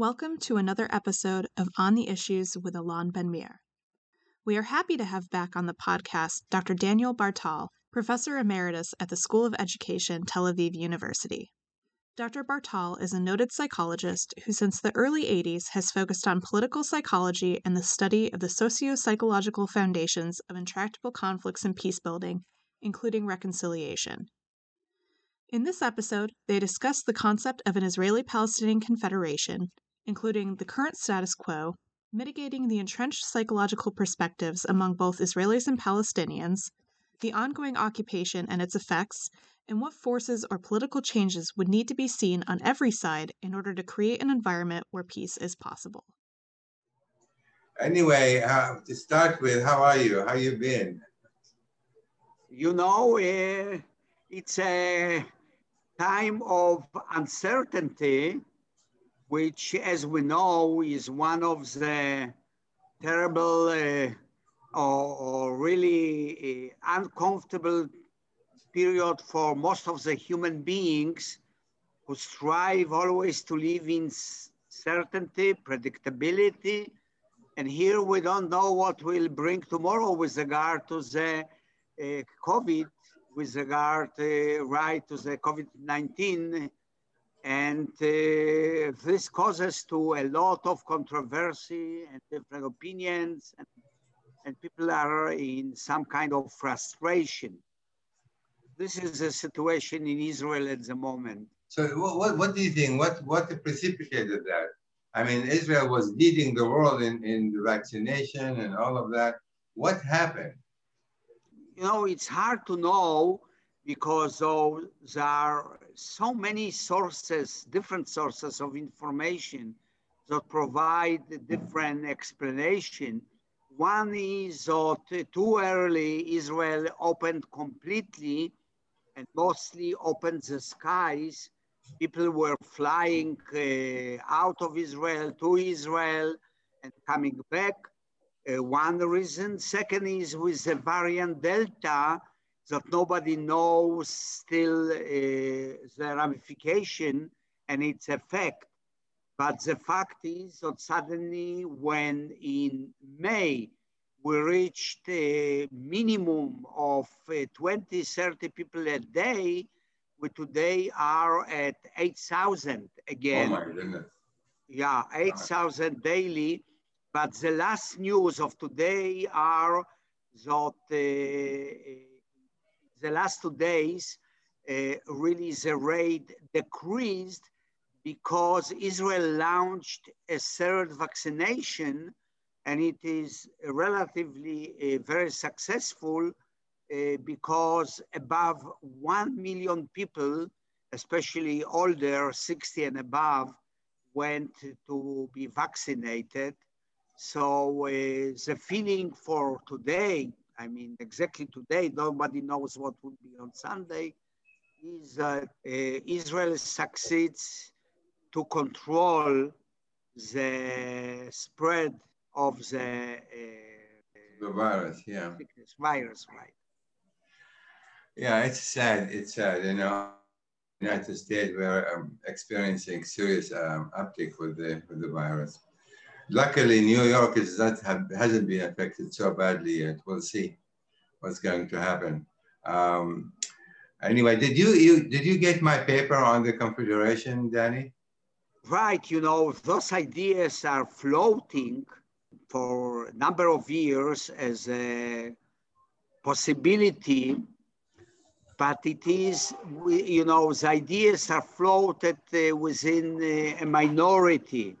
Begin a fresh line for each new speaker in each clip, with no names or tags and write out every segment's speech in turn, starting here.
Welcome to another episode of On the Issues with Alon Ben Meir. We are happy to have back on the podcast Dr. Daniel Bar-Tal, Professor Emeritus at the School of Education, Tel Aviv University. Dr. Bar-Tal is a noted psychologist who, since the early 80s, has focused on political psychology and the study of the socio psychological foundations of intractable conflicts and peace building, including reconciliation. In this episode, they discuss the concept of an Israeli Palestinian Confederation, including the current status quo, mitigating the entrenched psychological perspectives among both Israelis and Palestinians, the ongoing occupation and its effects, and what forces or political changes would need to be seen on every side in order to create an environment where peace is possible.
Anyway, uh, to start with, how are you? How you been?
You know, uh, it's a time of uncertainty which, as we know, is one of the terrible uh, or, or, really uh, uncomfortable period for most of the human beings who strive always to live in certainty, predictability. And here we don't know what will bring tomorrow with regard to the uh, COVID, with regard uh, right to the COVID-19 and uh, this causes to a lot of controversy and different opinions, and, and people are in some kind of frustration. This is the situation in Israel at the moment.
So what, what do you think? What, what precipitated that? I mean, Israel was leading the world in, in the vaccination and all of that. What happened?
You know, it's hard to know because there are so many sources, different sources of information that provide different explanation. One is that too early Israel opened completely and mostly opened the skies. People were flying uh, out of Israel to Israel and coming back. Uh, one reason. Second is with the variant Delta, that nobody knows still uh, the ramification and its effect. But the fact is that suddenly when in May, we reached a minimum of uh, 20, 30 people a day, we today are at 8,000 again.
Oh my goodness.
Yeah, 8,000 daily. But the last news of today are that uh, the last two days, uh, really the rate decreased because Israel launched a third vaccination and it is relatively uh, very successful uh, because above 1 million people, especially older, 60 and above, went to be vaccinated. So uh, the feeling for today I mean, exactly today, nobody knows what will be on Sunday, is that uh, Israel succeeds to control the spread of the, uh,
the virus, yeah.
Sickness, virus, right.
Yeah, it's sad. It's sad, you know. United States, we're um, experiencing serious um, uptick with the with the virus. Luckily, New York is not have, hasn't been affected so badly yet. We'll see what's going to happen. Um, anyway, did you, you did you get my paper on the confederation, Danny?
Right. You know, those ideas are floating for a number of years as a possibility, but it is, you know, the ideas are floated uh, within uh, a minority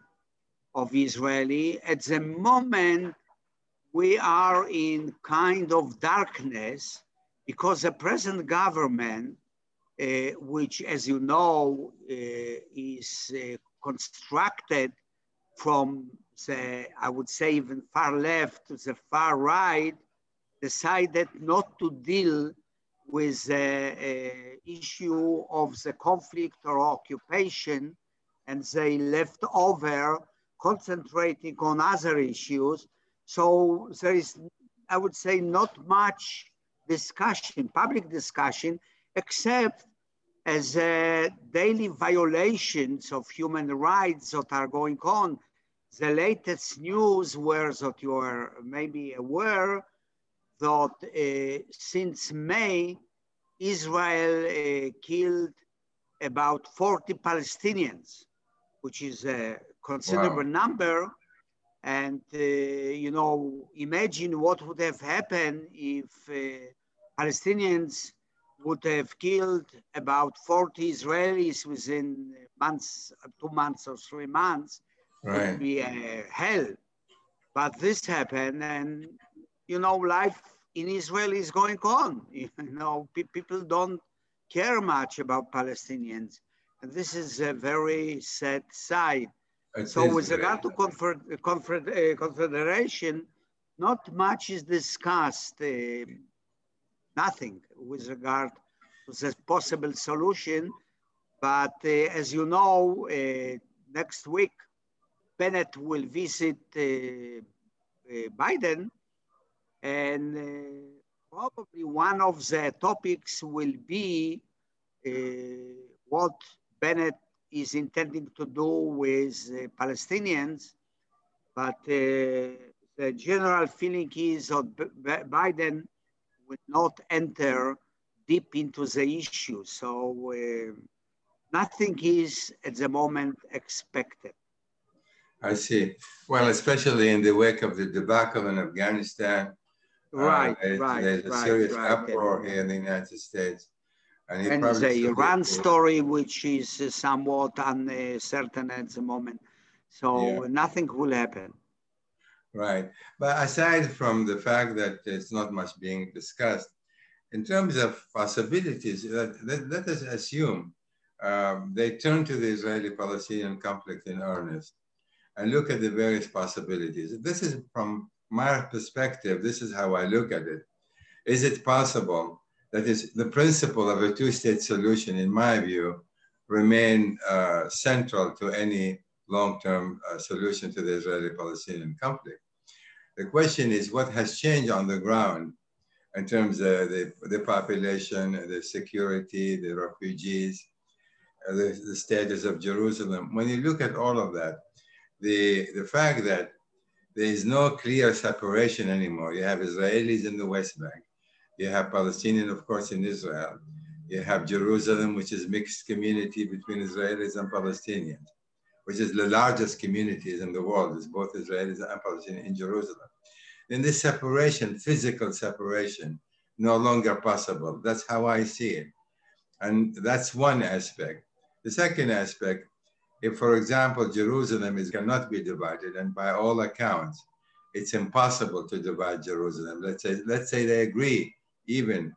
of Israeli. At the moment, we are in kind of darkness because the present government, uh, which, as you know, uh, is uh, constructed from the, I would say, even far left to the far right, decided not to deal with the uh, issue of the conflict or occupation, and they left over concentrating on other issues. So there is, I would say, not much discussion, public discussion, except as uh, daily violations of human rights that are going on. The latest news were that you are maybe aware that uh, since May, Israel uh, killed about 40 Palestinians, which is a considerable wow. number. And, uh, you know, imagine what would have happened if uh, Palestinians would have killed about 40 Israelis within months, two months or three months. Right. It would be a hell. But this happened and, you know, life in Israel is going on. You know, people don't care much about Palestinians. And this is a very sad side. So with regard to confer, confer, uh, confederation, not much is discussed, uh, nothing with regard to the possible solution. But uh, as you know, uh, next week, Bennett will visit uh, uh, Biden and probably one of the topics will be uh, what Bennett is intending to do with uh, Palestinians, but uh, the general feeling is that Biden will not enter deep into the issue. So uh, nothing is at the moment expected.
I see. Well, especially in the wake of the debacle in Afghanistan,
Right, uh,
right. There's a
right,
serious
right,
uproar here in the United States.
And, and the Iran story, which is somewhat uncertain at the moment. So yeah. nothing will happen.
Right. But aside from the fact that it's not much being discussed, in terms of possibilities, let, let, let us assume um, they turn to the Israeli-Palestinian conflict in earnest and look at the various possibilities. This is from my perspective, this is how I look at it. Is it possible that is the principle of a two-state solution, in my view, remain uh, central to any long-term uh, solution to the Israeli-Palestinian conflict? The question is what has changed on the ground in terms of the, the population, the security, the refugees, uh, the, the status of Jerusalem. When you look at all of that, the, the fact that there is no clear separation anymore. You have Israelis in the West Bank. You have Palestinian, of course, in Israel. You have Jerusalem, which is mixed community between Israelis and Palestinians, which is the largest communities in the world, is both Israelis and Palestinians in Jerusalem. Then this separation, physical separation, no longer possible. That's how I see it. And that's one aspect. The second aspect if, for example, Jerusalem is cannot be divided, and by all accounts, it's impossible to divide Jerusalem. Let's say, let's say they agree even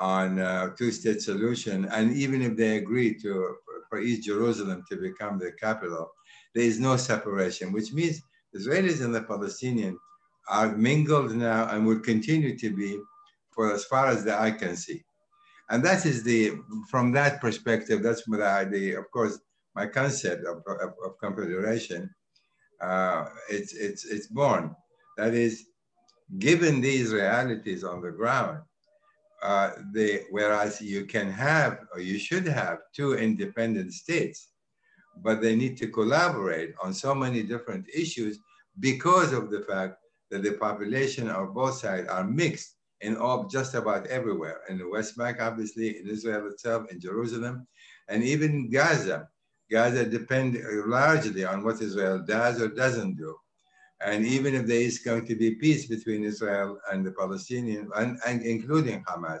on a two-state solution, and even if they agree to for East Jerusalem to become the capital, there is no separation, which means Israelis and the Palestinians are mingled now and will continue to be for as far as the eye can see. And that is the, from that perspective, that's what I, the, of course, my concept of, of, of confederation, uh, it's, it's, it's born. That is, given these realities on the ground, uh, they, whereas you can have, or you should have, two independent states, but they need to collaborate on so many different issues because of the fact that the population of both sides are mixed in all, just about everywhere. In the West Bank, obviously, in Israel itself, in Jerusalem, and even Gaza. Gaza depends largely on what Israel does or doesn't do. And even if there is going to be peace between Israel and the Palestinians, and, and including Hamas,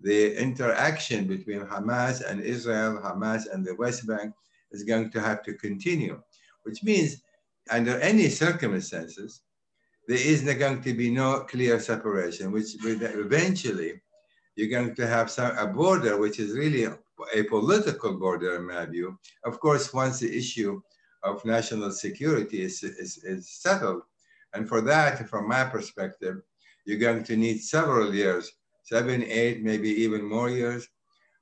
the interaction between Hamas and Israel, Hamas and the West Bank is going to have to continue, which means under any circumstances, there is going to be no clear separation, which eventually you're going to have some, a border which is really a political border, in my view. Of course, once the issue of national security is, is, is settled, and for that, from my perspective, you're going to need several years, seven, eight, maybe even more years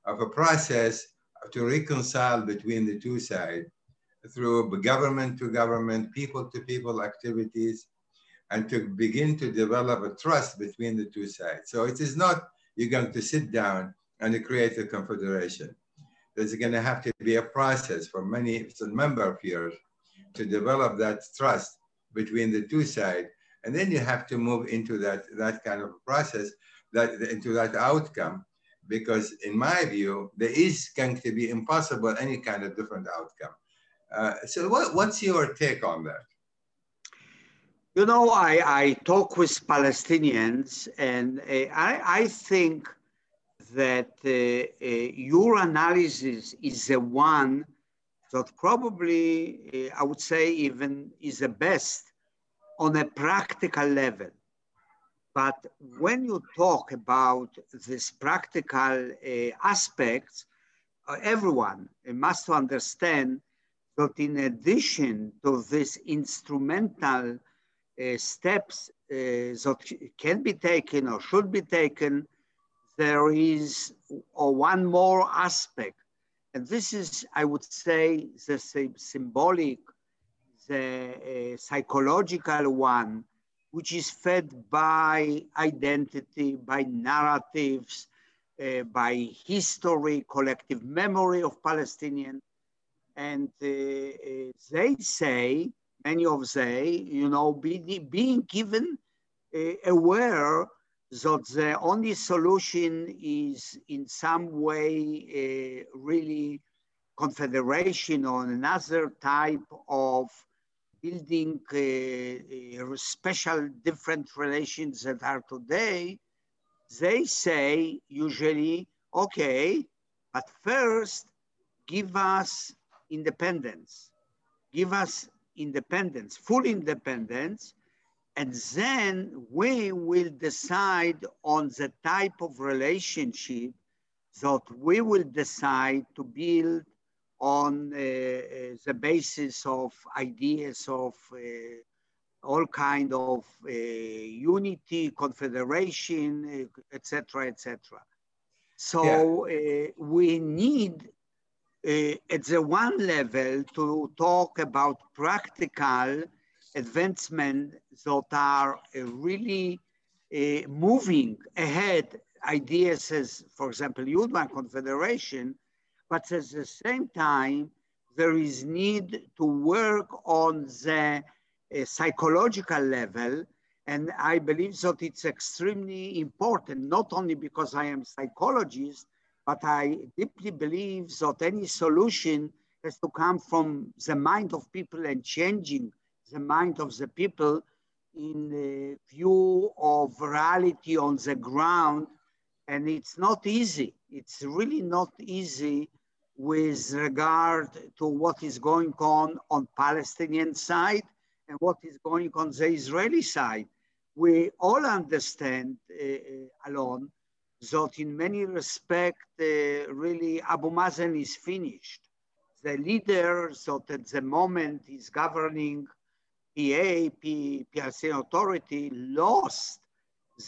of a process to reconcile between the two sides through government to government, people to people activities, and to begin to develop a trust between the two sides. So it is not you're going to sit down and create a confederation. There's going to have to be a process for many, it's a number of years to develop that trust between the two sides. And then you have to move into that, that kind of process, that into that outcome, because in my view, there is going to be impossible any kind of different outcome. Uh, so what, what's your take on that?
You know, I, I talk with Palestinians and uh, I, I think that uh, uh, your analysis is the one that probably, uh, I would say even is the best on a practical level. But when you talk about this practical uh, aspects, uh, everyone must understand that in addition to these instrumental uh, steps that can be taken or should be taken, there is one more aspect. And this is, I would say, the symbolic, the uh, psychological one, which is fed by identity, by narratives, uh, by history, collective memory of Palestinians. And uh, uh, they say, many of they, you know, be, being given uh, aware that the only solution is in some way uh, really confederation or another type of building uh, special different relations that are today, they say usually, okay, but first give us independence, give us independence, full independence, and then we will decide on the type of relationship that we will decide to build on uh, uh, the basis of ideas of uh, all kind of uh, unity, confederation, etc., etc. So yeah. uh, we need uh, at the one level to talk about practical advancement that are really moving ahead ideas as, for example, Urban Confederation, but at the same time, there is need to work on the uh, psychological level. And I believe that it's extremely important, not only because I am psychologist, but I deeply believe that any solution has to come from the mind of people and changing the mind of the people in the view of reality on the ground. And it's not easy. It's really not easy with regard to what is going on on Palestinian side and what is going on the Israeli side. We all understand, uh, uh Alon, that in many respects, uh, really Abu Mazen is finished. The leader that at the moment is governing PA, Palestinian Authority, lost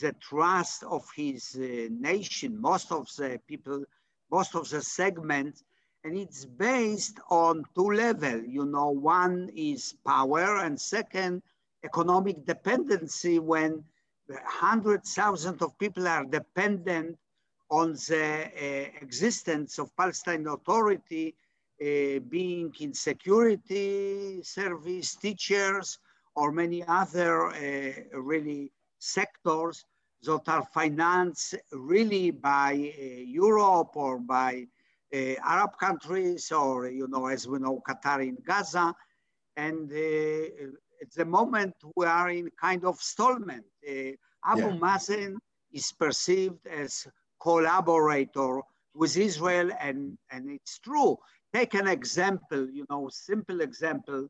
the trust of his uh, nation. Most of the people, most of the segments and it's based on two levels. You know, one is power, and second, economic dependency when hundreds, thousands of people are dependent on the uh, existence of Palestine Authority uh, being in security service, teachers, or many other uh, really sectors that are financed really by uh, Europe or by uh, Arab countries or, you know, as we know, Qatar in Gaza. And uh, at the moment, we are in kind of stallment. Uh, Abu yeah. Mazen is perceived as collaborator with Israel, and, and it's true. Take an example, you know, simple example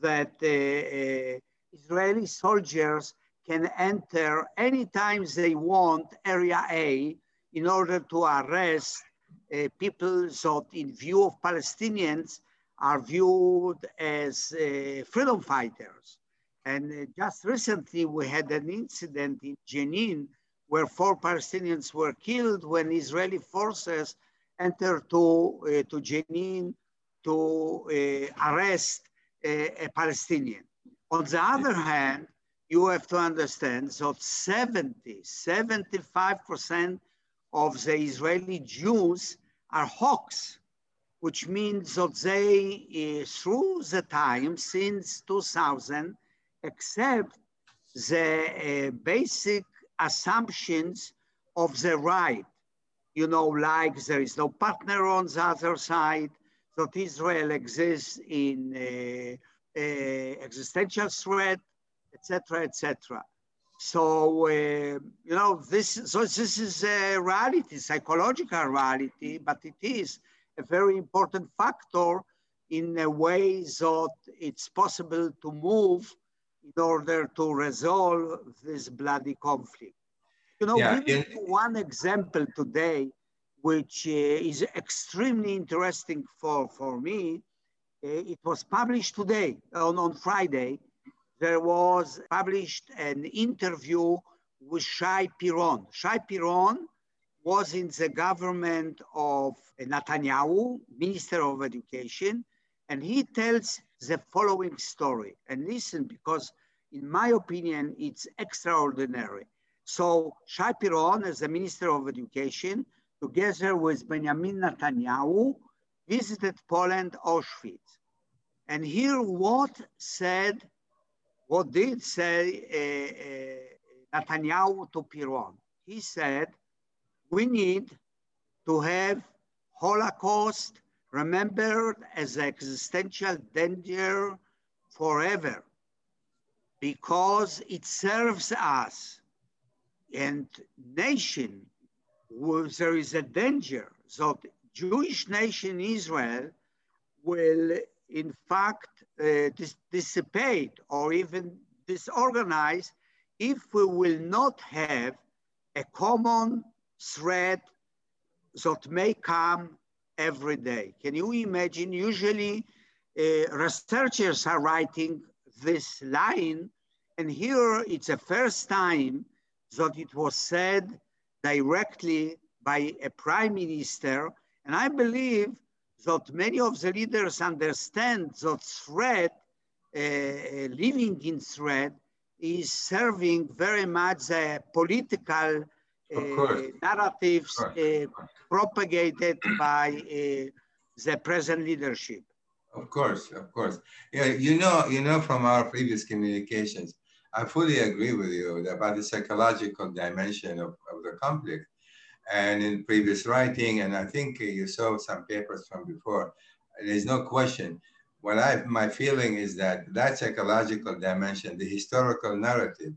that uh, uh, Israeli soldiers can enter anytime they want Area A in order to arrest uh, people that in view of Palestinians are viewed as uh, freedom fighters. And uh, just recently we had an incident in Jenin where four Palestinians were killed when Israeli forces entered to, uh, to Jenin to uh, arrest a, a Palestinian. On the other hand, you have to understand that 70, 75% of the Israeli Jews are hawks. which means that they, uh, through the time since 2000, accept the uh, basic assumptions of the right. You know, like there is no partner on the other side, that Israel exists in uh, uh, existential threat, etc., etc. So, uh, you know, this, so this is a reality, psychological reality, but it is a very important factor in a way that it's possible to move in order to resolve this bloody conflict. You know, yeah, yeah. one example today, which uh, is extremely interesting for, for me, uh, it was published today, on, on Friday, there was published an interview with Shai Piron. Shai Piron was in the government of Netanyahu, Minister of Education, and he tells the following story. And listen, because in my opinion, it's extraordinary. So Shai Piron, as the Minister of Education, together with Benjamin Netanyahu, visited Poland, Auschwitz. And here what said, what did say uh, uh, Netanyahu to Piron? He said, we need to have Holocaust remembered as existential danger forever because it serves us and nation there is a danger that Jewish nation Israel will in fact uh, dis dissipate or even disorganize if we will not have a common thread that may come every day. Can you imagine? Usually uh, researchers are writing this line, and here it's the first time that it was said directly by a prime minister. And I believe that many of the leaders understand that threat, uh, living in threat, is serving very much the political uh, narratives uh, propagated by uh, the present leadership.
Of course, of course. Yeah, you know, you know from our previous communications, I fully agree with you about the psychological dimension of, of the conflict. And in previous writing, and I think you saw some papers from before, there's no question. What I, my feeling is that that psychological dimension, the historical narrative,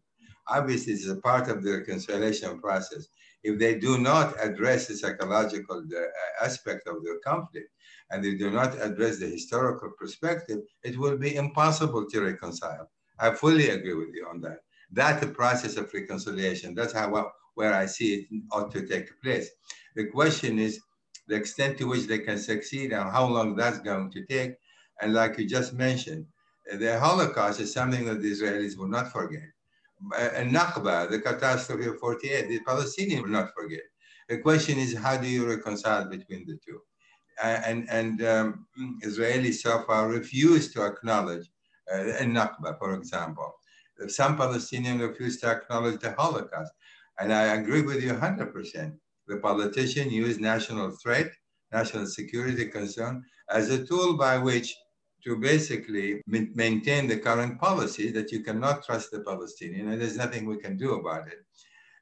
obviously is a part of the reconciliation process. If they do not address the psychological uh, aspect of the conflict, and they do not address the historical perspective, it will be impossible to reconcile. I fully agree with you on that. That's the process of reconciliation. That's how where I see it ought to take place. The question is the extent to which they can succeed and how long that's going to take. And like you just mentioned, the Holocaust is something that the Israelis will not forget. And Nakba, the catastrophe of 48, the Palestinians will not forget. The question is, how do you reconcile between the two? and, and um, Israelis so far refuse to acknowledge uh, Nakba, for example. Some Palestinians refuse to acknowledge the Holocaust. And I agree with you 100%. The politician use national threat, national security concern as a tool by which to basically maintain the current policy that you cannot trust the Palestinian and there's nothing we can do about it.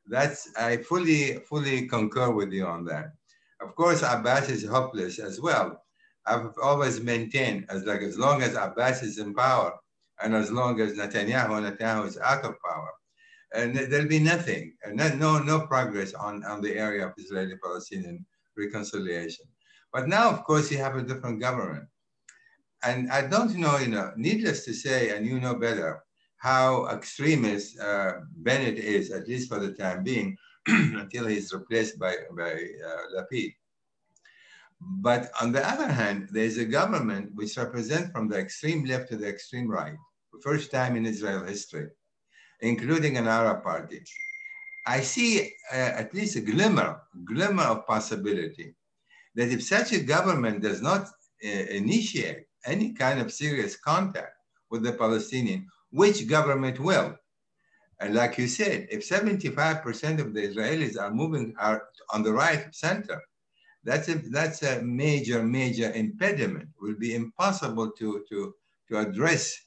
That's, I fully, fully concur with you on that. Of course, Abbas is hopeless as well. I've always maintained as like as long as Abbas is in power and as long as Netanyahu, Netanyahu is out of power, and there'll be nothing, no, no progress on, on the area of Israeli-Palestinian reconciliation. But now, of course, you have a different government. And I don't know, you know, needless to say, and you know better, how extremist uh, Bennett is, at least for the time being, until he's replaced by, by uh, Lapid. But on the other hand, there's a government which represents from the extreme left to the extreme right, first time in Israel history, including an Arab party. I see uh, at least a glimmer, glimmer of possibility that if such a government does not uh, initiate any kind of serious contact with the Palestinian, which government will? And like you said, if 75% of the Israelis are moving are on the right center, That's a, that's a major, major impediment. It will be impossible to, to, to address,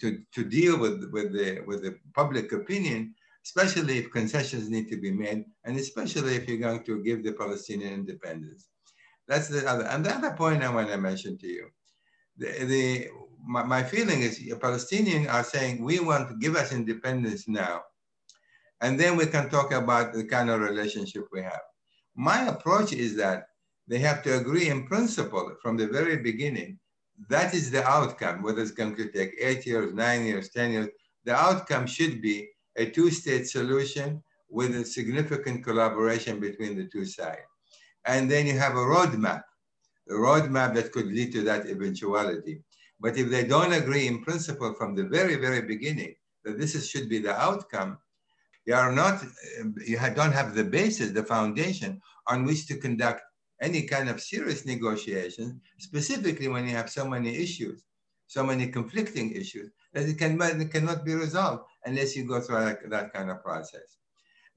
to, to deal with, with, the, with the public opinion, especially if concessions need to be made, and especially if you're going to give the Palestinian independence. That's the other, and the other point I want to mention to you. The, the, my, my feeling is Palestinians are saying, we want to give us independence now, and then we can talk about the kind of relationship we have. My approach is that they have to agree in principle from the very beginning. That is the outcome, whether it's going to take eight years, nine years, 10 years. The outcome should be a two-state solution with a significant collaboration between the two sides. And then you have a roadmap, a roadmap that could lead to that eventuality. But if they don't agree in principle from the very, very beginning that this is, should be the outcome, you are not, you don't have the basis, the foundation on which to conduct any kind of serious negotiations, specifically when you have so many issues, so many conflicting issues, that it, can, it cannot be resolved unless you go through that, that kind of process.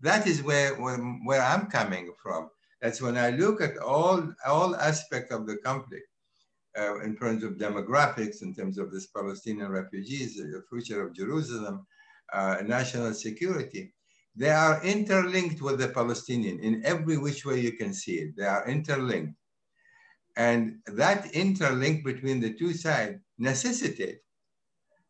That is where, where, where I'm coming from. That's when I look at all, all aspects of the conflict, uh, in terms of demographics, in terms of this Palestinian refugees, the future of Jerusalem, uh, national security. They are interlinked with the Palestinian in every which way you can see it. They are interlinked. And that interlink between the two sides necessitate,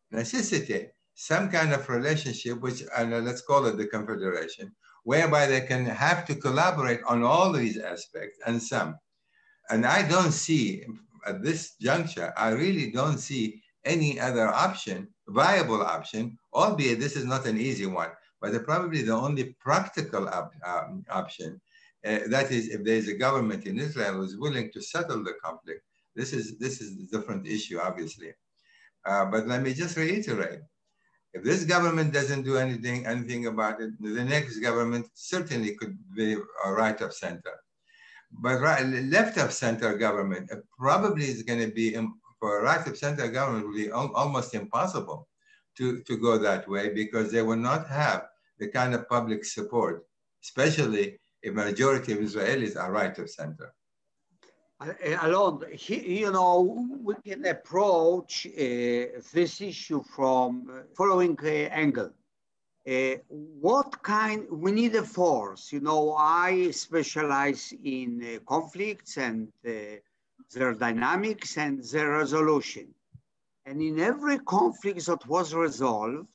necessitate some kind of relationship, which uh, and let's call it the confederation, whereby they can have to collaborate on all these aspects and some. And I don't see at this juncture, I really don't see any other option, viable option, albeit this is not an easy one, but probably the only practical op um, option. Uh, that is, if there's a government in Israel who's willing to settle the conflict, this is, this is a different issue, obviously. Uh, but let me just reiterate, if this government doesn't do anything, anything about it, the next government certainly could be a right of center. But right, left of center government probably is going to be, for a right of center government, will be almost impossible to, to go that way because they will not have the kind of public support, especially if majority of Israelis are right of center.
Uh, Alon, you know, we can approach uh, this issue from uh, following uh, angle. Uh, what kind, we need a force. You know, I specialize in uh, conflicts and their dynamics and their resolution. And in every conflict that was resolved,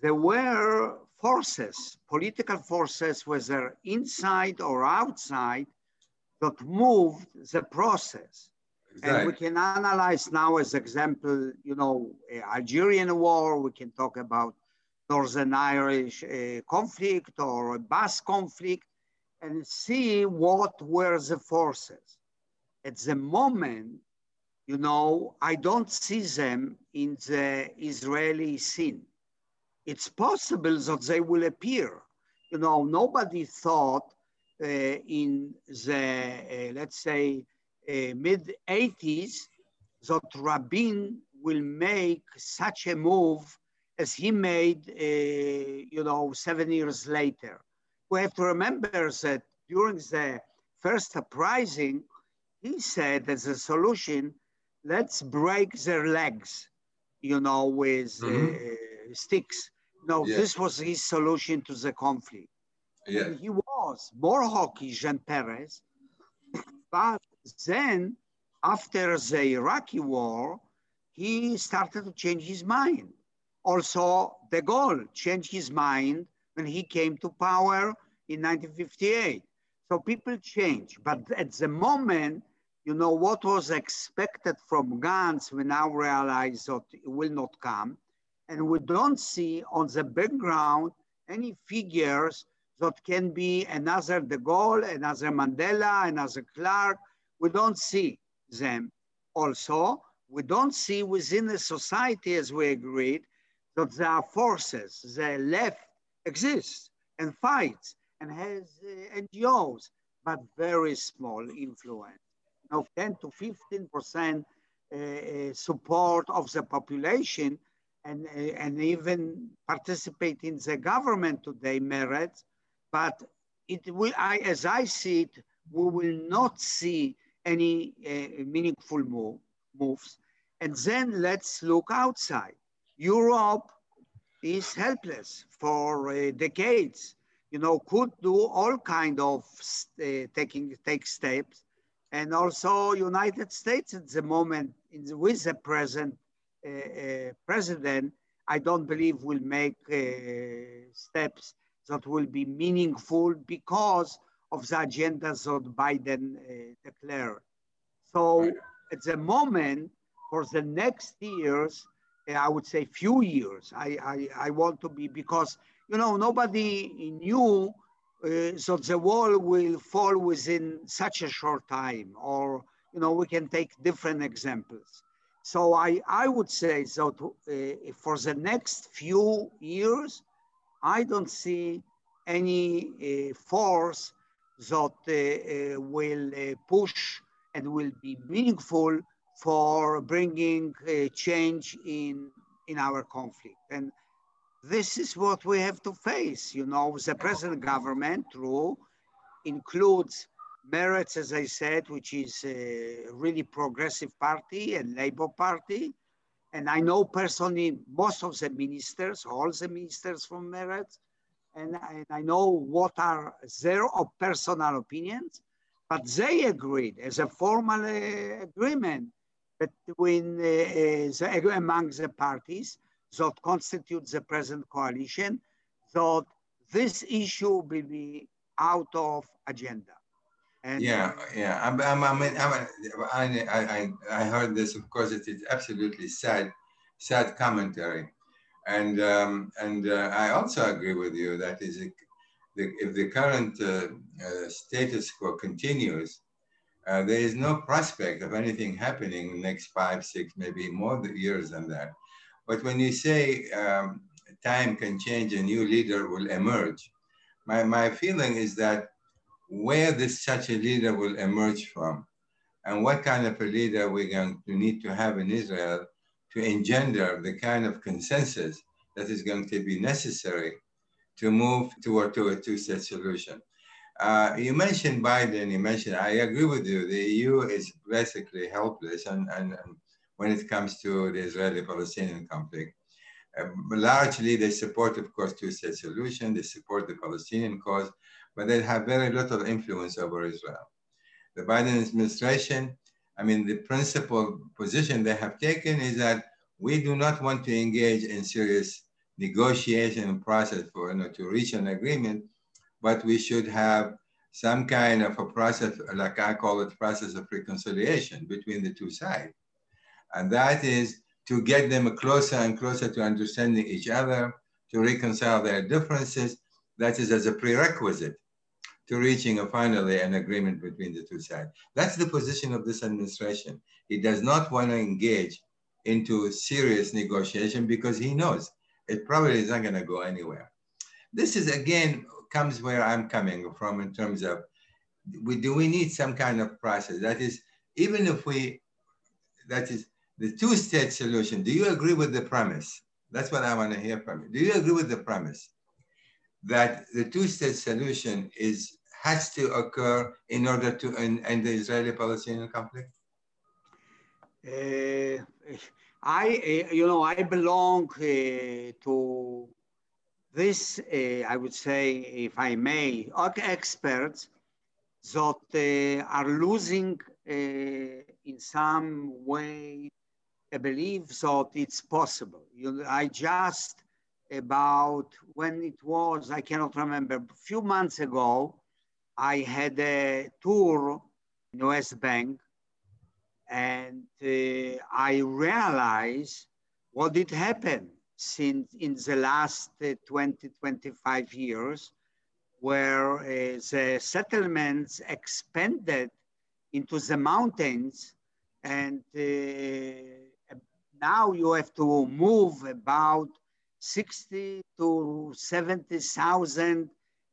there were forces, political forces, whether inside or outside, that moved the process. Exactly. And we can analyze now as example, you know, Algerian war, we can talk about Northern Irish uh, conflict or Basque conflict and see what were the forces. At the moment, you know, I don't see them in the Israeli scene. It's possible that they will appear. You know, nobody thought uh, in the, uh, let's say, uh, mid 80s that Rabin will make such a move as he made, uh, you know, seven years later. We have to remember that during the first uprising, he said as a solution, let's break their legs, you know, with mm-hmm. uh, sticks. No, yes. this was his solution to the conflict. Yes. And he was more hawkish than Peres, but then after the Iraqi war, he started to change his mind. Also, de Gaulle changed his mind when he came to power in 1958. So people change, but at the moment, you know, what was expected from Gantz, we now realize that it will not come. And we don't see on the background any figures that can be another De Gaulle, another Mandela, another Klerk. We don't see them. Also, we don't see within the society, as we agreed, that there are forces, the left exists and fights and has uh, NGOs, but very small influence of 10 to 15 percent uh, uh, support of the population and, uh, and even participate in the government today Meretz, but it will, I, as I see it, we will not see any uh, meaningful move, moves. And then let's look outside. Europe is helpless for uh, decades. You know, could do all kind of uh, taking take steps, and also United States at the moment the, with the present uh, uh, president, I don't believe will make uh, steps that will be meaningful because of the agendas that Biden declared. So at the moment, for the next years, I would say few years, I, I, I want to be, because, you know, nobody knew uh, so the wall will fall within such a short time, or, you know, we can take different examples. So I, I would say that uh, for the next few years, I don't see any uh, force that uh, uh will push and will be meaningful for bringing change in, in our conflict. And this is what we have to face. You know, the present government, through includes Meretz, as I said, which is a really progressive party and Labour Party. And I know personally most of the ministers, all the ministers from Meretz, and, and I know what are their personal opinions, but they agreed as a formal uh, agreement between uh, the, among the parties that constitute the present coalition, that this issue will be out of agenda.
And yeah, yeah. I'm, I'm, I'm, I'm, I, I, I heard this. Of course, it is absolutely sad, sad commentary, and um, and uh, I also agree with you that is, a, the, if the current uh, uh, status quo continues, uh, there is no prospect of anything happening in the next five, six, maybe more years than that. But when you say um, time can change, a new leader will emerge, my, my feeling is that where this such a leader will emerge from and what kind of a leader we're going to need to have in Israel to engender the kind of consensus that is going to be necessary to move toward to a two-state solution. Uh, you mentioned Biden, you mentioned, I agree with you, the EU is basically helpless and, and, and when it comes to the Israeli-Palestinian conflict. Uh, largely, they support, of course, two-state solution. They support the Palestinian cause, but they have very little influence over Israel. The Biden administration, I mean, the principal position they have taken is that we do not want to engage in serious negotiation process for you know, to reach an agreement, but we should have some kind of a process, like I call it, process of reconciliation between the two sides. And that is to get them closer and closer to understanding each other, to reconcile their differences. That is as a prerequisite to reaching a finally an agreement between the two sides. That's the position of this administration. He does not want to engage into serious negotiation because he knows it probably is not going to go anywhere. This is again comes where I'm coming from in terms of we, do we need some kind of process that is even if we that is the two-state solution. Do you agree with the premise? That's what I want to hear from you. Do you agree with the premise that the two-state solution is has to occur in order to end, end the Israeli-Palestinian conflict?
Uh, I, uh, you know, I belong uh, to this, uh, I would say, if I may, experts that uh, are losing uh, in some way a belief that it's possible. You, I just about when it was, I cannot remember, a few months ago, I had a tour in West Bank and uh, I realized what did happen since in the last uh, 20, 25 years, where uh, the settlements expanded into the mountains and uh, now you have to move about 60 to 70,000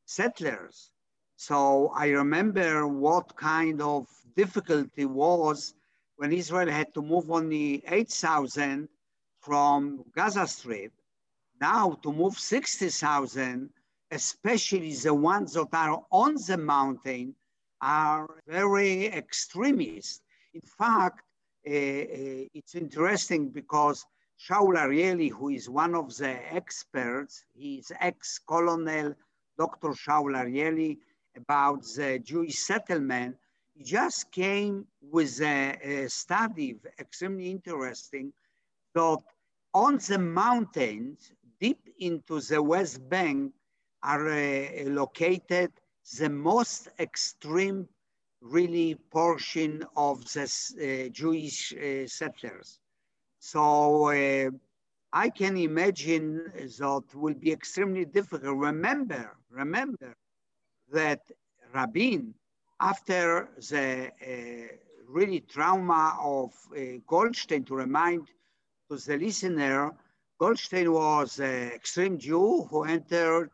settlers. So I remember what kind of difficulty was when Israel had to move only 8,000 from Gaza Strip, now to move 60,000, especially the ones that are on the mountain, are very extremist. In fact, it's interesting because Shaul Arieli, who is one of the experts, he's ex-colonel Dr. Shaul Arieli about the Jewish settlement, he just came with a, a study, extremely interesting, that on the mountains, deep into the West Bank, are uh, located the most extreme really portion of the uh, Jewish uh, settlers. So uh, I can imagine that will be extremely difficult. Remember, remember that Rabin, after the uh, really trauma of uh, Goldstein, to remind to the listener, Goldstein was an extreme Jew who entered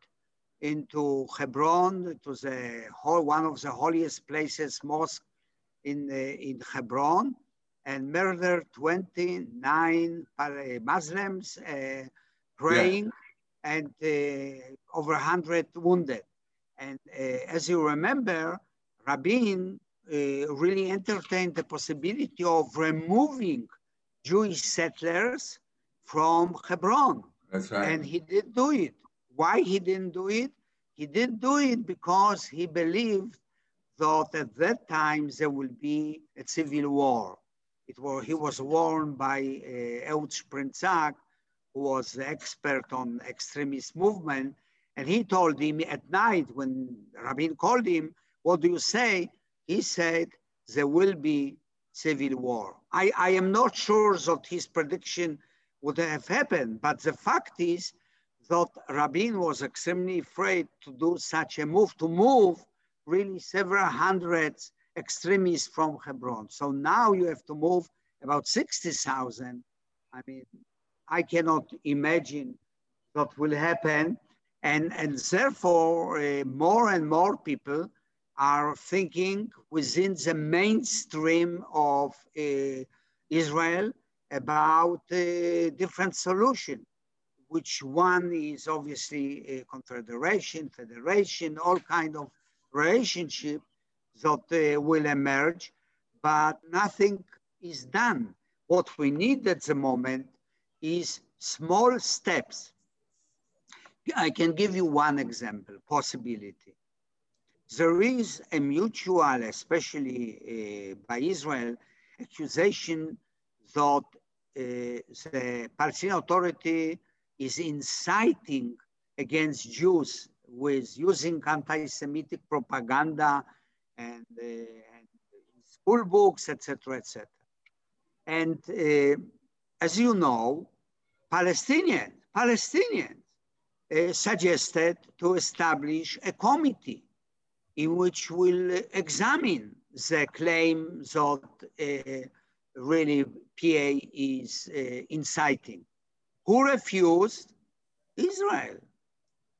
into Hebron, to the whole, one of the holiest places, mosque in, uh, in Hebron, and murdered 29 Muslims uh, praying yeah. and uh, over 100 wounded. And uh, as you remember, Rabin uh, really entertained the possibility of removing Jewish settlers from Hebron.
Right.
And he did do it. Why he didn't do it? He didn't do it because he believed that at that time there will be a civil war. It was, he was warned by uh, Sprinzak, who was the expert on extremist movement, and he told him at night when Rabin called him, what do you say? He said, there will be civil war. I, I am not sure that his prediction would have happened, but the fact is thought Rabin was extremely afraid to do such a move, to move really several hundreds extremists from Hebron. So now you have to move about 60,000. I mean, I cannot imagine what will happen. And, and therefore, uh, more and more people are thinking within the mainstream of uh, Israel about a different solution which one is obviously a confederation, federation, all kind of relationship that uh, will emerge, but nothing is done. What we need at the moment is small steps. I can give you one example, possibility. There is a mutual, especially uh, by Israel, accusation that uh, the Palestinian Authority is inciting against Jews with using anti-Semitic propaganda and, uh, and school books, etc., etc. And uh, as you know, Palestinians, Palestinians uh, suggested to establish a committee in which will examine the claim that uh, really PA is uh, inciting. Who refused? Israel.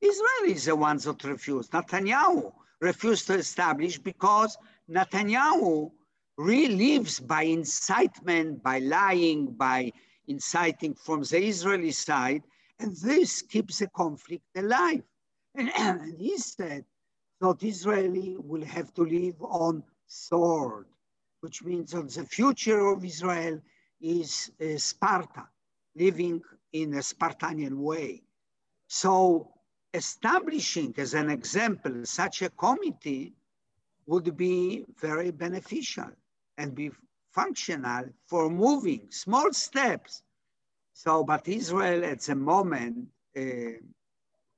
Israel is the ones that refused. Netanyahu refused to establish because Netanyahu relives by incitement, by lying, by inciting from the Israeli side, and this keeps the conflict alive. And, and he said that Israeli will have to live on sword, which means that the future of Israel is uh, Sparta, living in a Spartanian way. So establishing as an example such a committee would be very beneficial and be functional for moving small steps. So, but Israel at the moment uh,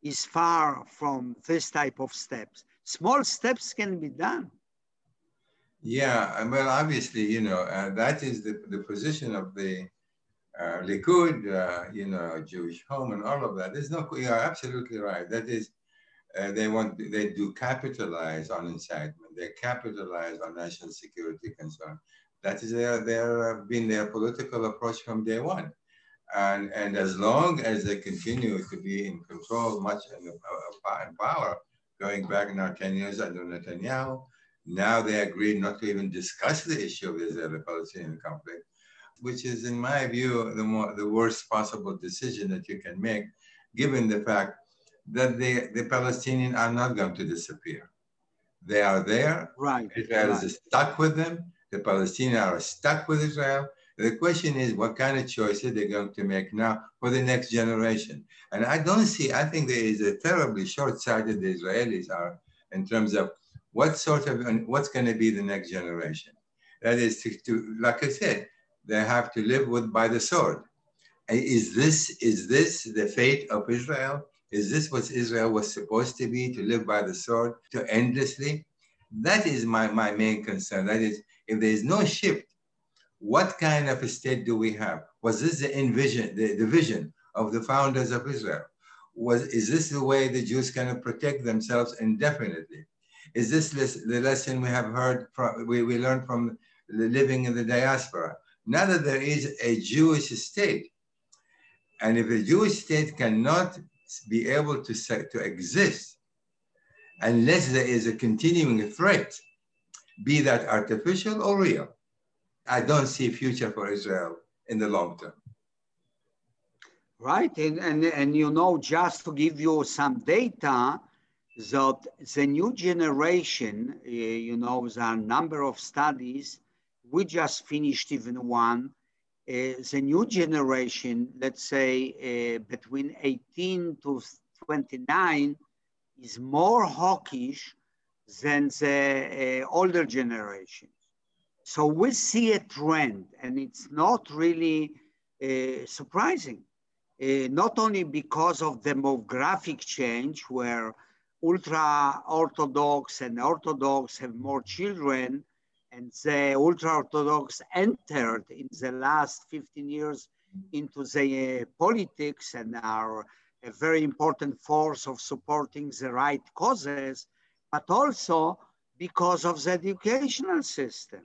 is far from this type of steps. Small steps can be done.
Yeah, well, obviously, you know, uh, that is the, the position of the uh, Likud, uh, you know, Jewish home and all of that. There's no, you are absolutely right. That is, uh, they want, they do capitalize on incitement. They capitalize on national security concern. That is their, their, uh, been their political approach from day one. And, and as long as they continue to be in control, much in, uh, in power, going back now 10 years under Netanyahu, now they agreed not to even discuss the issue of Israeli-Palestinian conflict which is, in my view, the, more, the worst possible decision that you can make, given the fact that the, the Palestinians are not going to disappear. They are there.
Right.
Israel
right.
is stuck with them. The Palestinians are stuck with Israel. The question is, what kind of choices they're going to make now for the next generation? And I don't see, I think there is a terribly short-sighted the Israelis are in terms of what sort of, and what's going to be the next generation. That is to, to, like I said, they have to live with by the sword. Is this, is this the fate of Israel? Is this what Israel was supposed to be, to live by the sword, to endlessly? That is my, my main concern. That is, if there is no shift, what kind of a state do we have? Was this the envision, the, the vision of the founders of Israel? Was, is this the way the Jews can protect themselves indefinitely? Is this the lesson we have heard from, we, we learned from living in the diaspora? Now that there is a Jewish state, and if a Jewish state cannot be able to, to exist unless there is a continuing threat, be that artificial or real, I don't see future for Israel in the long term.
Right, and, and, and you know, just to give you some data, that the new generation, uh, you know, there are a number of studies, we just finished even one, uh, the new generation, let's say uh, between 18 to 29, is more hawkish than the uh, older generation. So we see a trend, and it's not really uh, surprising. Uh, not only because of demographic change, where ultra Orthodox and Orthodox have more children, and the ultra Orthodox entered in the last 15 years into the uh, politics and are a very important force of supporting the right causes, but also because of the educational system.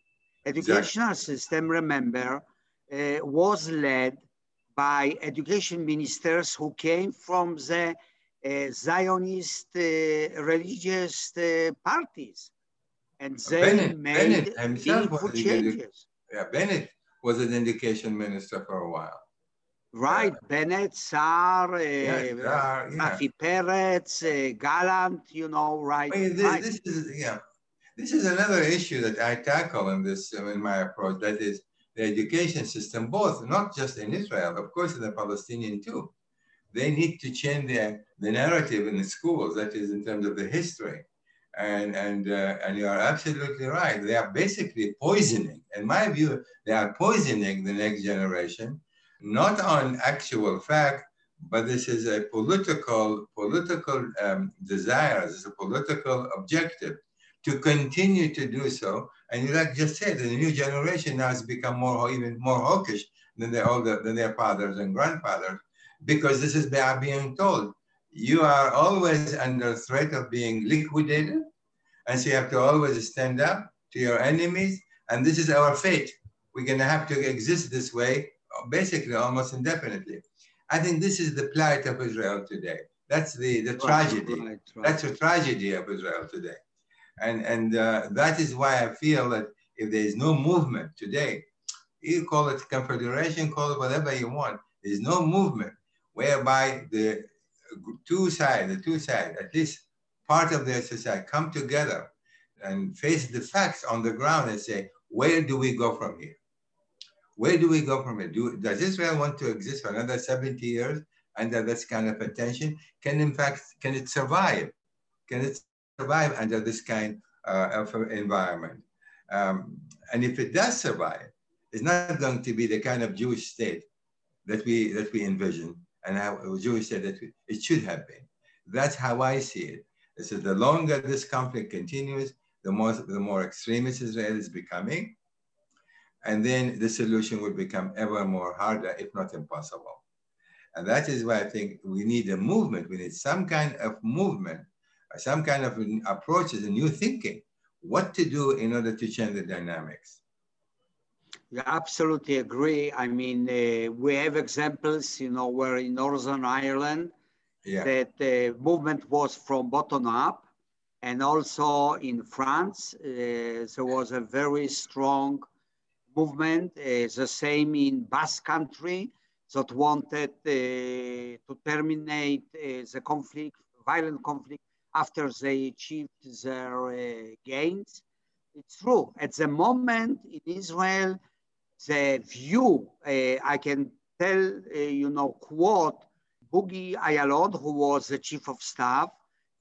Educational exactly. system, remember, uh, was led by education ministers who came from the uh, Zionist uh, religious uh, parties. And they
Bennett,
made
Bennett
meaningful changes.
Yeah, Bennett was an education minister for a while.
Right, yeah. Bennett, Saar, uh,
yeah, Saar, yeah.
Peretz, uh, Gallant, you know, right.
I mean, this,
right.
this is, yeah, this is another issue that I tackle in this, in my approach, that is the education system, both, not just in Israel, of course in the Palestinian too. They need to change the, the narrative in the schools, that is in terms of the history. And, and, uh, and you are absolutely right. They are basically poisoning, in my view, they are poisoning the next generation, not on actual fact, but this is a political, political um, desire, this is a political objective to continue to do so. And like just said, the new generation now has become more, even more hawkish than their older, than their fathers and grandfathers, because this is they are being told, you are always under threat of being liquidated. And so you have to always stand up to your enemies. And this is our fate. We're gonna have to exist this way, basically almost indefinitely. I think this is the plight of Israel today. That's the, the right, tragedy. Right, right. That's the tragedy of Israel today. And, and uh, that is why I feel that if there is no movement today, you call it confederation, call it whatever you want, there's no movement whereby the two sides, the two sides, at least part of their society come together and face the facts on the ground and say, where do we go from here? Where do we go from here? Do, does Israel want to exist for another 70 years under this kind of attention? Can in fact, can it survive? Can it survive under this kind uh, of environment. Um, and if it does survive, it's not going to be the kind of Jewish state that we that we envision and a Jewish state that it should have been. That's how I see it. So the longer this conflict continues, the more the more extremist Israel is becoming, and then the solution will become ever more harder, if not impossible. And that is why I think we need a movement. We need some kind of movement some kind of approaches and new thinking, what to do in order to change the dynamics.
Yeah, absolutely agree. I mean, uh, we have examples, you know, where in Northern Ireland, yeah. that the uh, movement was from bottom up. And also in France, uh, there was a very strong movement, uh, the same in Basque country, that wanted uh, to terminate uh, the conflict, violent conflict after they achieved their uh, gains. It's true. At the moment in Israel, the view, uh, I can tell, uh, you know, quote Bogie Ya'alon, who was the chief of staff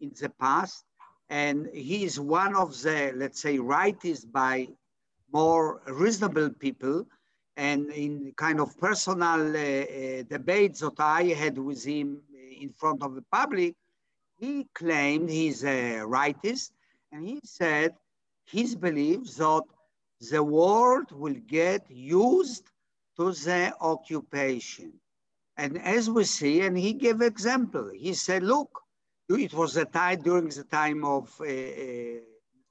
in the past, and he is one of the, let's say, rightists by more reasonable people. And in kind of personal uh, uh, debates that I had with him in front of the public, he claimed he's a rightist, and he said his belief that the world will get used to the occupation. And as we see, and he gave example, he said, look, it was a time during the time of uh, uh,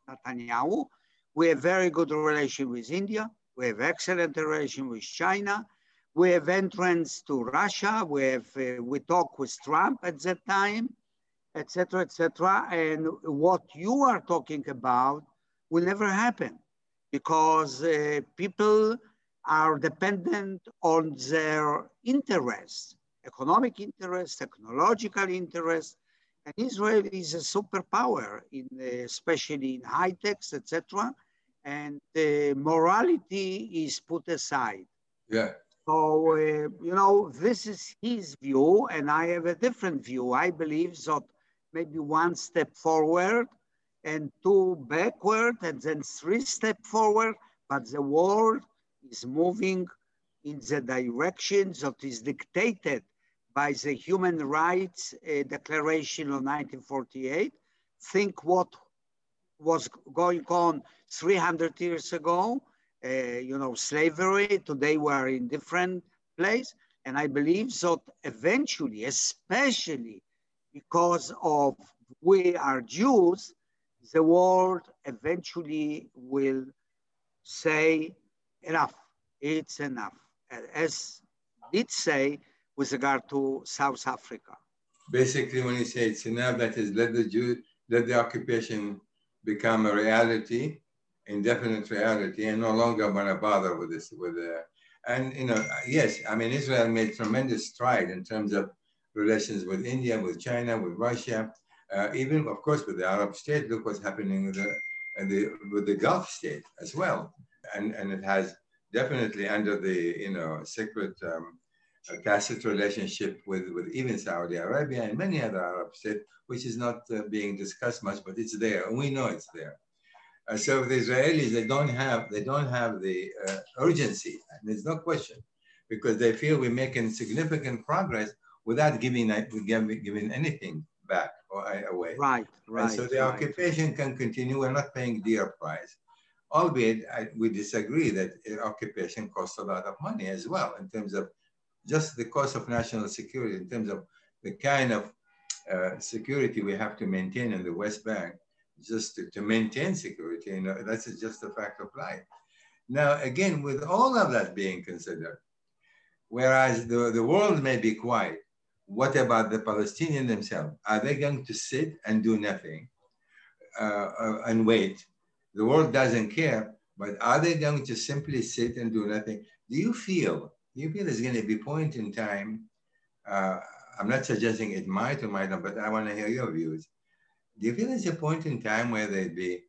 Netanyahu. We have very good relation with India. We have excellent relation with China. We have entrance to Russia. We have uh, we talk with Trump at that time, etc., etc. And what you are talking about will never happen because uh, people are dependent on their interests, economic interests, technological interests, and Israel is a superpower, in, uh, especially in high techs, etc. And the morality is put aside.
Yeah.
So, uh, you know, this is his view, and I have a different view. I believe that maybe one step forward and two backward, and then three step forward, but the world is moving in the direction that is dictated by the Human Rights uh, Declaration of 1948. Think what was going on 300 years ago, uh, you know, slavery. Today we are in different place. And I believe that eventually, especially because of we are Jews, the world eventually will say enough, it's enough. As did say, with regard to South Africa?
Basically, when you say it's enough, that is let the Jew, let the occupation become a reality, indefinite reality, and no longer want to bother with this. With the, and you know, yes, I mean, Israel made tremendous stride in terms of relations with India, with China, with Russia, uh, even of course with the Arab state. Look what's happening with the, the with the Gulf state as well, and and it has definitely under the you know secret. Um, tacit relationship with, with even Saudi Arabia and many other Arab states, which is not uh, being discussed much, but it's there, and we know it's there. Uh, so the Israelis, they don't have, they don't have the uh, urgency, there's no question, because they feel we're making significant progress without giving, giving anything back or uh, away.
Right, right.
And so the
right.
occupation can continue. We're not paying dear price albeit I, we disagree that occupation costs a lot of money as well in terms of just the cost of national security in terms of the kind of uh, security we have to maintain in the West Bank, just to, to maintain security, you know, that's just a fact of life. Now, again, with all of that being considered, whereas the, the world may be quiet, what about the Palestinians themselves? Are they going to sit and do nothing uh, uh, and wait? The world doesn't care, but are they going to simply sit and do nothing? Do you feel do you feel there's going to be a point in time, uh, I'm not suggesting it might or might not, but I want to hear your views. Do you feel there's a point in time where there'd be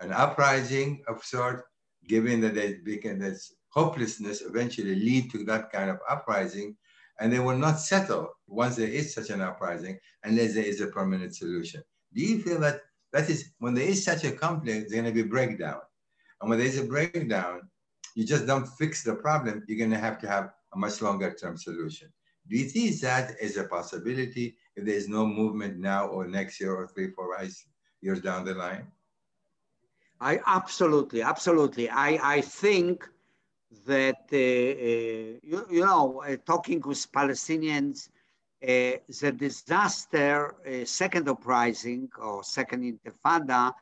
an uprising of sort, given that this hopelessness eventually lead to that kind of uprising, and they will not settle once there is such an uprising unless there is a permanent solution. Do you feel that that is when there is such a conflict, there's going to be breakdown, and when there is a breakdown, you just don't fix the problem, you're going to have to have a much longer term solution. Do you see that as a possibility if there's no movement now or next year or three, four years down the line?
I absolutely, absolutely. I, I think that, uh, uh, you, you know, uh, talking with Palestinians, the disaster, second uprising or second intifada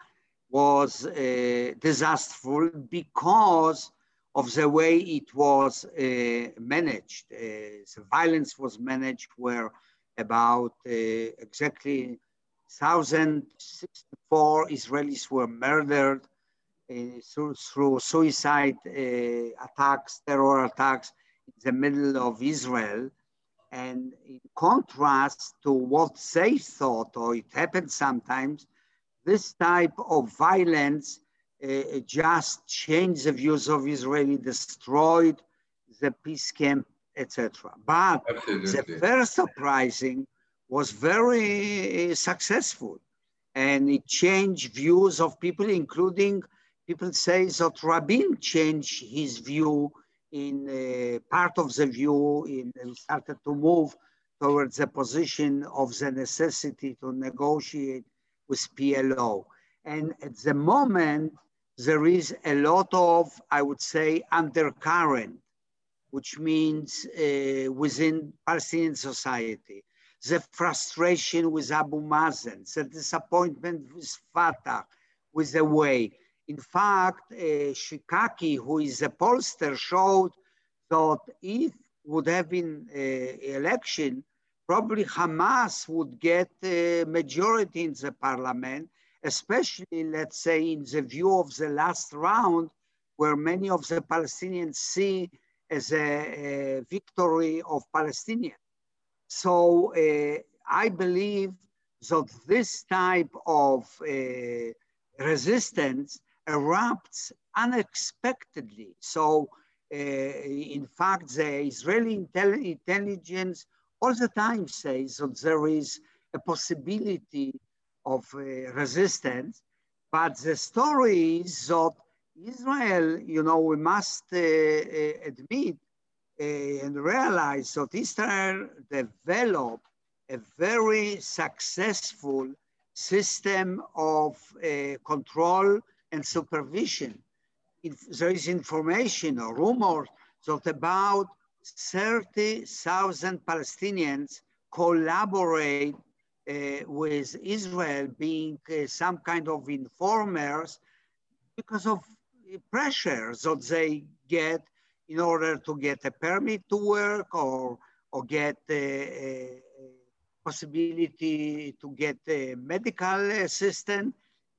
was disastrous because of the way it was uh, managed. Uh, the violence was managed where about uh, exactly 1,064 Israelis were murdered through, through, suicide uh, attacks, terror attacks in the middle of Israel. And in contrast to what they thought, or it happens sometimes, this type of violence uh, just changed the views of Israeli, destroyed the peace camp, etc. But Absolutely. the first uprising was very successful and it changed views of people, including people say that Rabin changed his view in uh, part of the view in, and started to move towards the position of the necessity to negotiate with PLO. And at the moment, there is a lot of, I would say, undercurrent, which means uh, within Palestinian society the frustration with Abu Mazen, the disappointment with Fatah, with the way. In fact, uh, Shikaki, who is a pollster, showed that if would have been uh, election, probably Hamas would get a majority in the parliament, especially, let's say, in the view of the last round, where many of the Palestinians see as a, a victory of Palestinians. So uh, I believe that this type of uh, resistance erupts unexpectedly. So uh, in fact, the Israeli intelligence all the time says that there is a possibility of uh, resistance, but the story is that Israel, you know, we must uh, uh admit and realize that Israel developed a very successful system of uh, control and supervision. If there is information or rumors that about 30,000 Palestinians collaborate uh, with Israel being uh, some kind of informers because of pressure that they get in order to get a permit to work or, or get a, a possibility to get a medical assistance.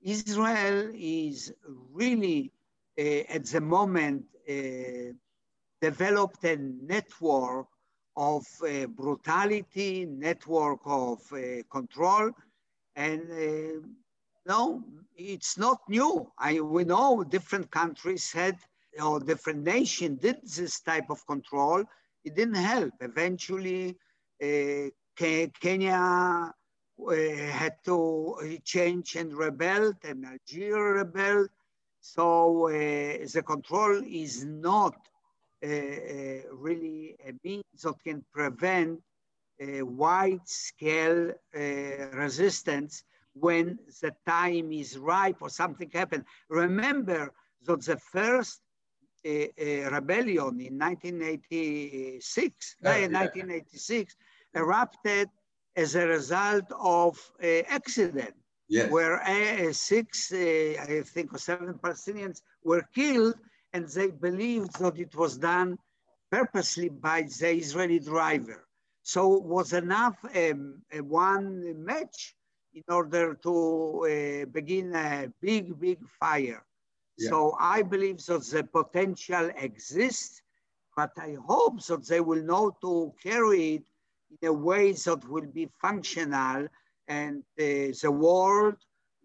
Israel is really uh, at the moment uh, developed a network of uh, brutality, network of uh, control, and uh, no, it's not new. I, we know different countries had or different nation did this type of control, it didn't help. Eventually, uh, Kenya had to change and rebelled, and Algeria rebelled. So uh, the control is not uh, uh, really a means that can prevent a wide-scale uh, resistance when the time is ripe or something happened. Remember that the first a, a rebellion in 1986, oh, yeah. 1986 erupted as a result of an accident yes. where uh, six, uh, I think, or seven Palestinians were killed, and they believed that it was done purposely by the Israeli driver. So it was enough um, one match in order to uh, begin a big, big fire. So I believe that the potential exists, but I hope that they will know to carry it in a way that will be functional and uh, the world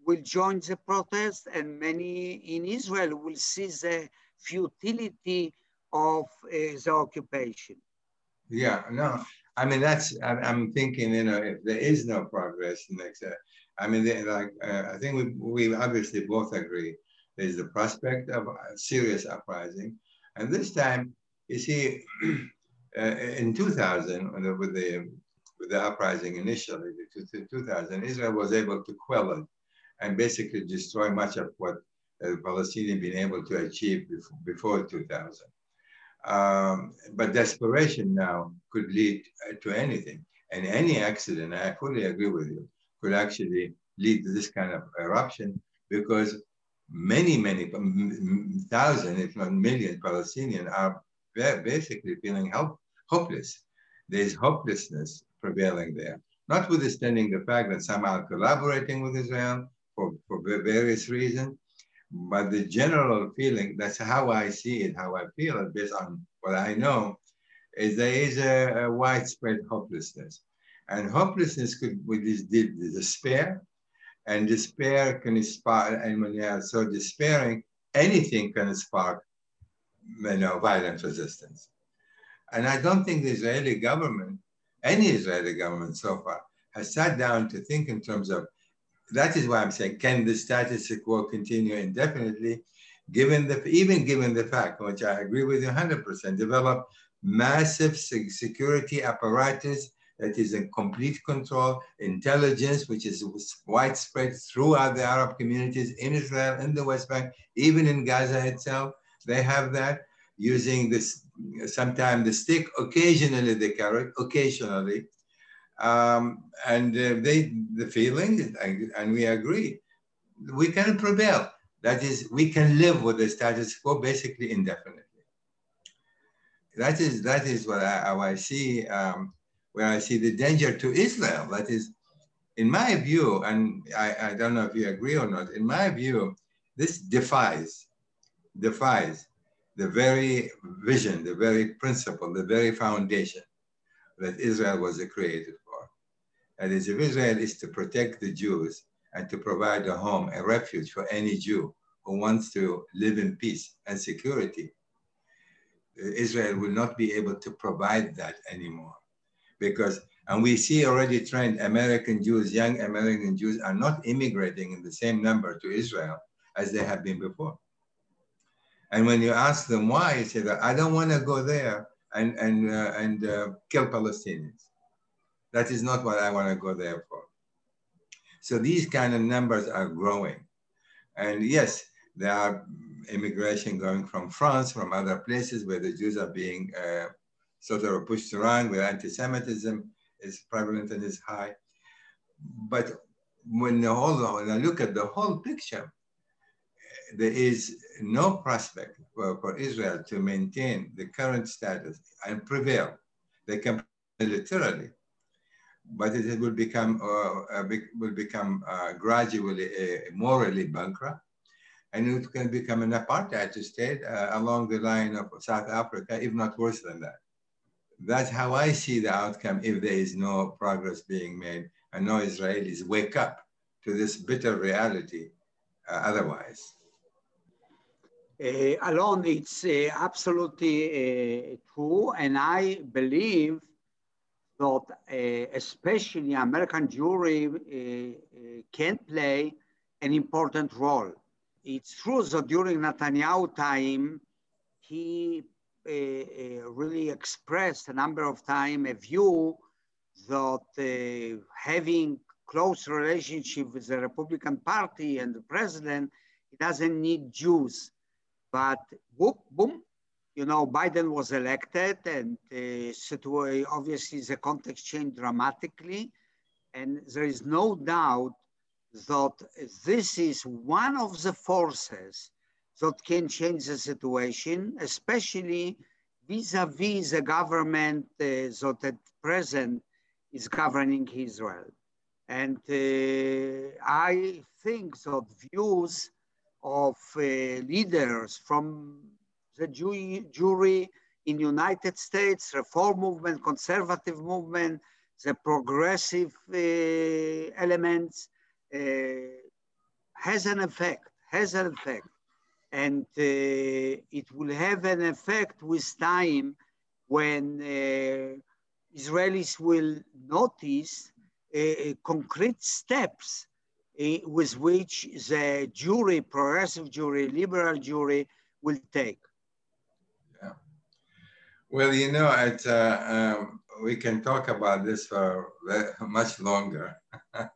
will join the protest and many in Israel will see the futility of uh, the occupation.
Yeah, no, I mean, that's, I'm, thinking, you know, if there is no progress next, uh, I mean, like, uh, I think we, we obviously both agree there's the prospect of a serious uprising. And this time, you see, uh, in 2000, with the, with the uprising initially, the 2000, Israel was able to quell it and basically destroy much of what the Palestinians been able to achieve before, before 2000. Um, but desperation now could lead to anything. And any accident, I fully agree with you, could actually lead to this kind of eruption because many, many thousands, if not millions, Palestinians are basically feeling help, hopeless. There's hopelessness prevailing there, notwithstanding the fact that some are collaborating with Israel for, for various reasons. But the general feeling, that's how I see it, how I feel it, based on what I know, is there is a, a widespread hopelessness. And hopelessness could with this despair, and despair can spark, and when you are so despairing, anything can spark you know, violent resistance. And I don't think the Israeli government, any Israeli government so far, has sat down to think in terms of that is why I'm saying, can the status quo continue indefinitely? Given the, even given the fact, which I agree with you 100%, develop massive security apparatus that is in complete control, intelligence, which is widespread throughout the Arab communities in Israel, in the West Bank, even in Gaza itself. They have that using this, sometimes the stick, occasionally the carrot, occasionally. Um, and uh, they, the feeling, and we agree, we can prevail. That is, we can live with the status quo basically indefinitely. That is, that is what I, how I see, um, where I see the danger to Israel. That is, in my view, and I, I don't know if you agree or not, in my view, this defies, defies the very vision, the very principle, the very foundation that Israel was created for. is, if Israel is to protect the Jews and to provide a home, a refuge for any Jew who wants to live in peace and security, Israel will not be able to provide that anymore. Because, and we see already trend, American Jews, young American Jews are not immigrating in the same number to Israel as they have been before. And when you ask them why, they say that I don't want to go there and, and, uh, and uh, kill Palestinians. That is not what I want to go there for. So these kind of numbers are growing. And yes, there are immigration going from France, from other places where the Jews are being uh, sort of pushed around where anti-Semitism is prevalent and is high. But when the whole, when I look at the whole picture, there is no prospect for, for Israel to maintain the current status and prevail. They can militarily, but it will become uh, will become uh, gradually uh, morally bankrupt, and it can become an apartheid state uh, along the line of South Africa, if not worse than that. That's how I see the outcome if there is no progress being made and no Israelis wake up to this bitter reality uh, otherwise.
Uh, Alon, it's uh, absolutely true, and I believe that especially American Jewry can play an important role. It's true that during Netanyahu time, he uh, uh, really expressed a number of times a view that uh, having close relationship with the Republican Party and the president, he doesn't need Jews. But boom, boom, you know, Biden was elected and uh, obviously the context changed dramatically. And there is no doubt that this is one of the forces that can change the situation, especially vis-a-vis -vis the government uh, that at present is governing Israel. And uh, I think that views of uh, leaders from the Jewry in United States, reform movement, conservative movement, the progressive uh, elements uh, has an effect, has an effect. And uh, it will have an effect with time when uh, Israelis will notice uh, concrete steps with which the Jewry, progressive Jewry, liberal Jewry will take.
Well, you know, it, uh, um, we can talk about this for much longer.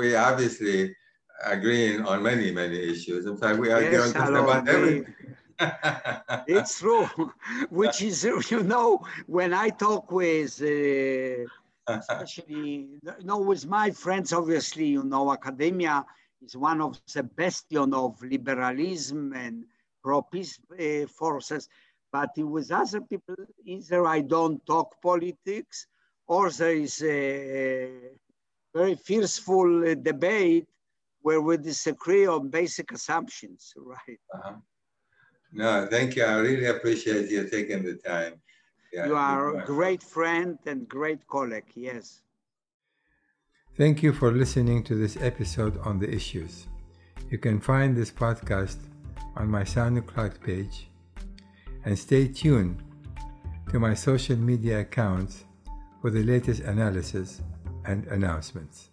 We obviously agree on many, many issues. In fact, we are yes, about everything.
it's true, which is, you know, when I talk with, uh, especially, you know, with my friends, obviously, you know, academia is one of the bastion of liberalism and pro-peace uh, forces. But with other people, either I don't talk politics or there is a very fearful debate where we disagree on basic assumptions, right? Uh -huh.
No, thank you. I really appreciate you taking the time.
Yeah, you are a great friend and great colleague. Yes.
Thank you for listening to this episode on the issues. You can find this podcast on my SoundCloud page and stay tuned to my social media accounts for the latest analysis and announcements.